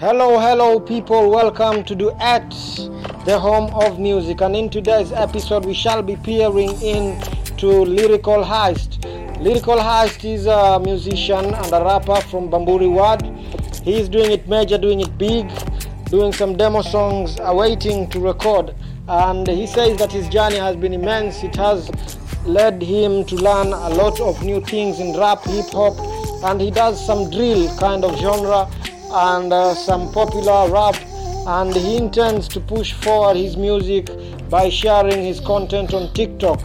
Hello, hello, people. Welcome to Duet, the home of music. And in today's episode, we shall be peering in to Lyrical Heist. Lyrical Heist is a musician and a rapper from Bamburi Ward. He is doing it major, doing it big, doing some demo songs, uh, awaiting to record. And he says that his journey has been immense. It has led him to learn a lot of new things in rap, hip hop, and he does some drill kind of genre and uh, some popular rap and he intends to push forward his music by sharing his content on TikTok.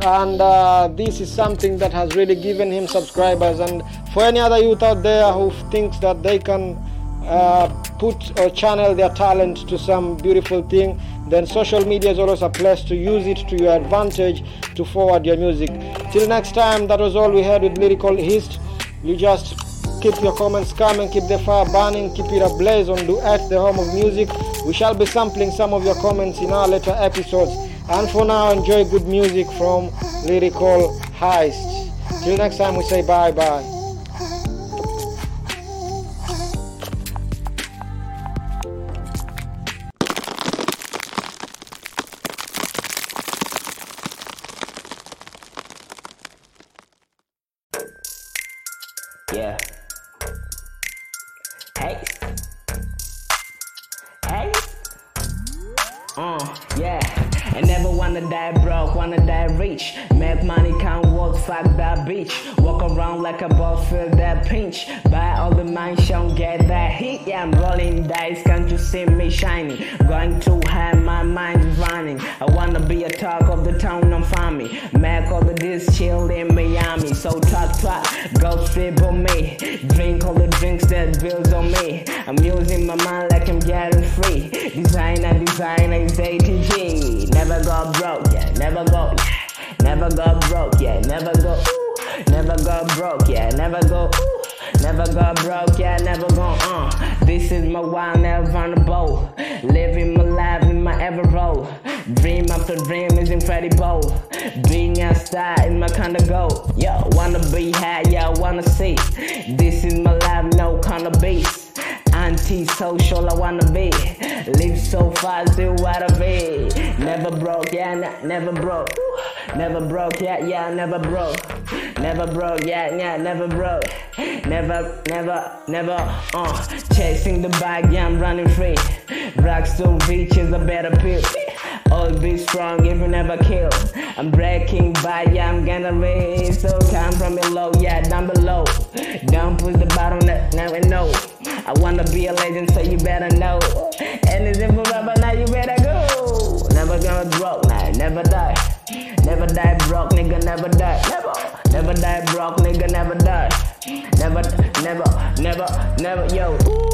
And uh, this is something that has really given him subscribers and for any other youth out there who thinks that they can uh, put or channel their talent to some beautiful thing then social media is always a place to use it to your advantage to forward your music. Till next time that was all we had with Lyrical Heist you just keep your comments coming, keep the fire burning, keep it ablaze on Duet, the home of music. We shall be sampling some of your comments in our later episodes. And for now, enjoy good music from Lyrical Heist. Till next time, we say bye bye. Yeah. Yeah. I never wanna die broke, wanna die rich. Make money, can't work, fuck that bitch. Walk around like a boss, feel that pinch. Buy all the mansion, get that hit. Yeah, I'm rolling dice, can't you see me shining? Going too high, my mind running. I wanna be a talk of the town, I'm farming. Make all the this chill in Miami. So talk, talk, go strip on me. Drink all the drinks that builds on me. I'm using my mind like I'm getting free. Designer, designer is ATG. Never go broke, yeah, never go, never go broke, yeah, never go, never go broke, yeah, never go, never go broke, yeah, never go, uh. This is my wild, never boat. Living my life in my ever role. Dream after dream is incredible. Being a star is my kind of goal. Yo, wanna be high, yeah, wanna see. This is my life, no kind of beast. Anti-social, I wanna be. Live so fast, do what I be. Never broke, yeah, never broke. Never broke, yeah, yeah, never broke. Never broke, yeah, yeah, never broke. Never, never, never, uh. Chasing the bag, yeah, I'm running free. So rich is a better pill. Always be strong if you never kill. I'm breaking by, yeah, I'm gonna raise. So come from below, yeah, down below. Don't push the bottom, never know. I wanna be a legend, so you better know. Anything forever, now you better go. Never gonna broke, nah, never die. Never die broke, nigga, never die. Never, never die broke, nigga, never die. Never, never, never, never, yo. Ooh.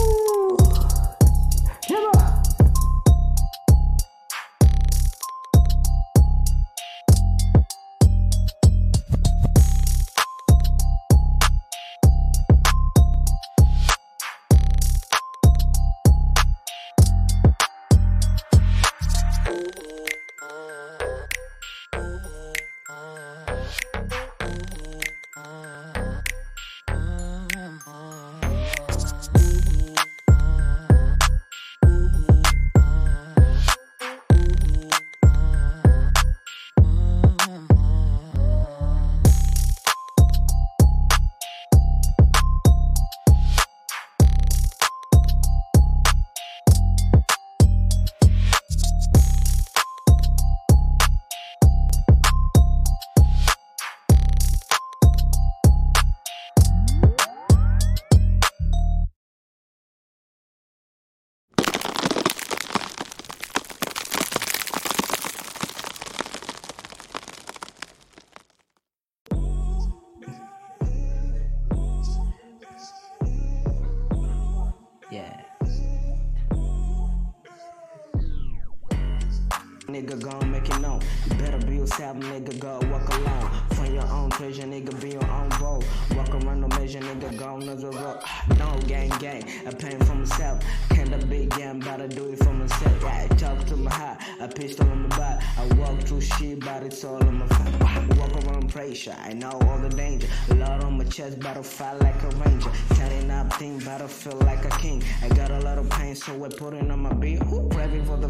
Nigga, gon' make it known. Better be yourself, nigga, go walk alone. Find your own treasure, nigga, be your own role. Walk around no measure, nigga, go as a rock. No gang gang, I pain for myself. Can't a big game, but I do it for myself. Yeah, I talk to my heart, a pistol on my back. I walk through shit, but it's all on my face. Walk around pressure, I know all the danger. Lot on my chest, but I fight like a ranger. Turning up thing, but I feel like a king. I got a lot of pain, so we're putting on my beat.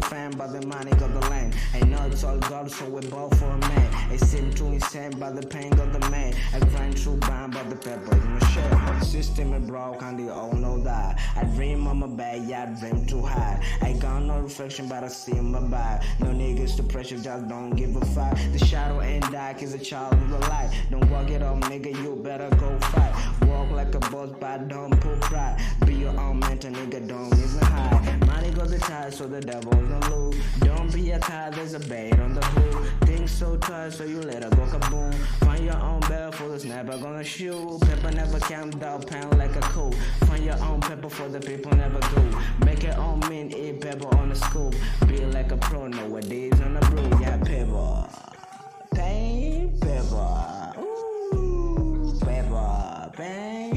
Fame, but the money got the land. I know it's all God, so we're both for a man. I seem too insane, but the pain got the man. I grind through band, but the pepper is my share. System is broke, and they all know that. I dream on my bed, yeah, I dream too high. I got no reflection, but I see my body. No niggas to pressure, just don't give a fuck. The shadow ain't dark, is a child of the light. Don't walk it up, nigga, you better go fight. Walk like a boss, but don't put pride. Be your own mentor, nigga, don't. So the devil's gonna lose. Don't be a tie, there's a bait on the hook. Things so tight, so you let her go kaboom. Find your own bell for the snapper gonna shoot. Pepper never count dog pound like a cool. Find your own pepper for the people never do. Make your own mint, eat pepper on the scoop. Be like a pro nowadays on the brew. Yeah, pepper. Pain, pepper. Ooh, pepper, pain.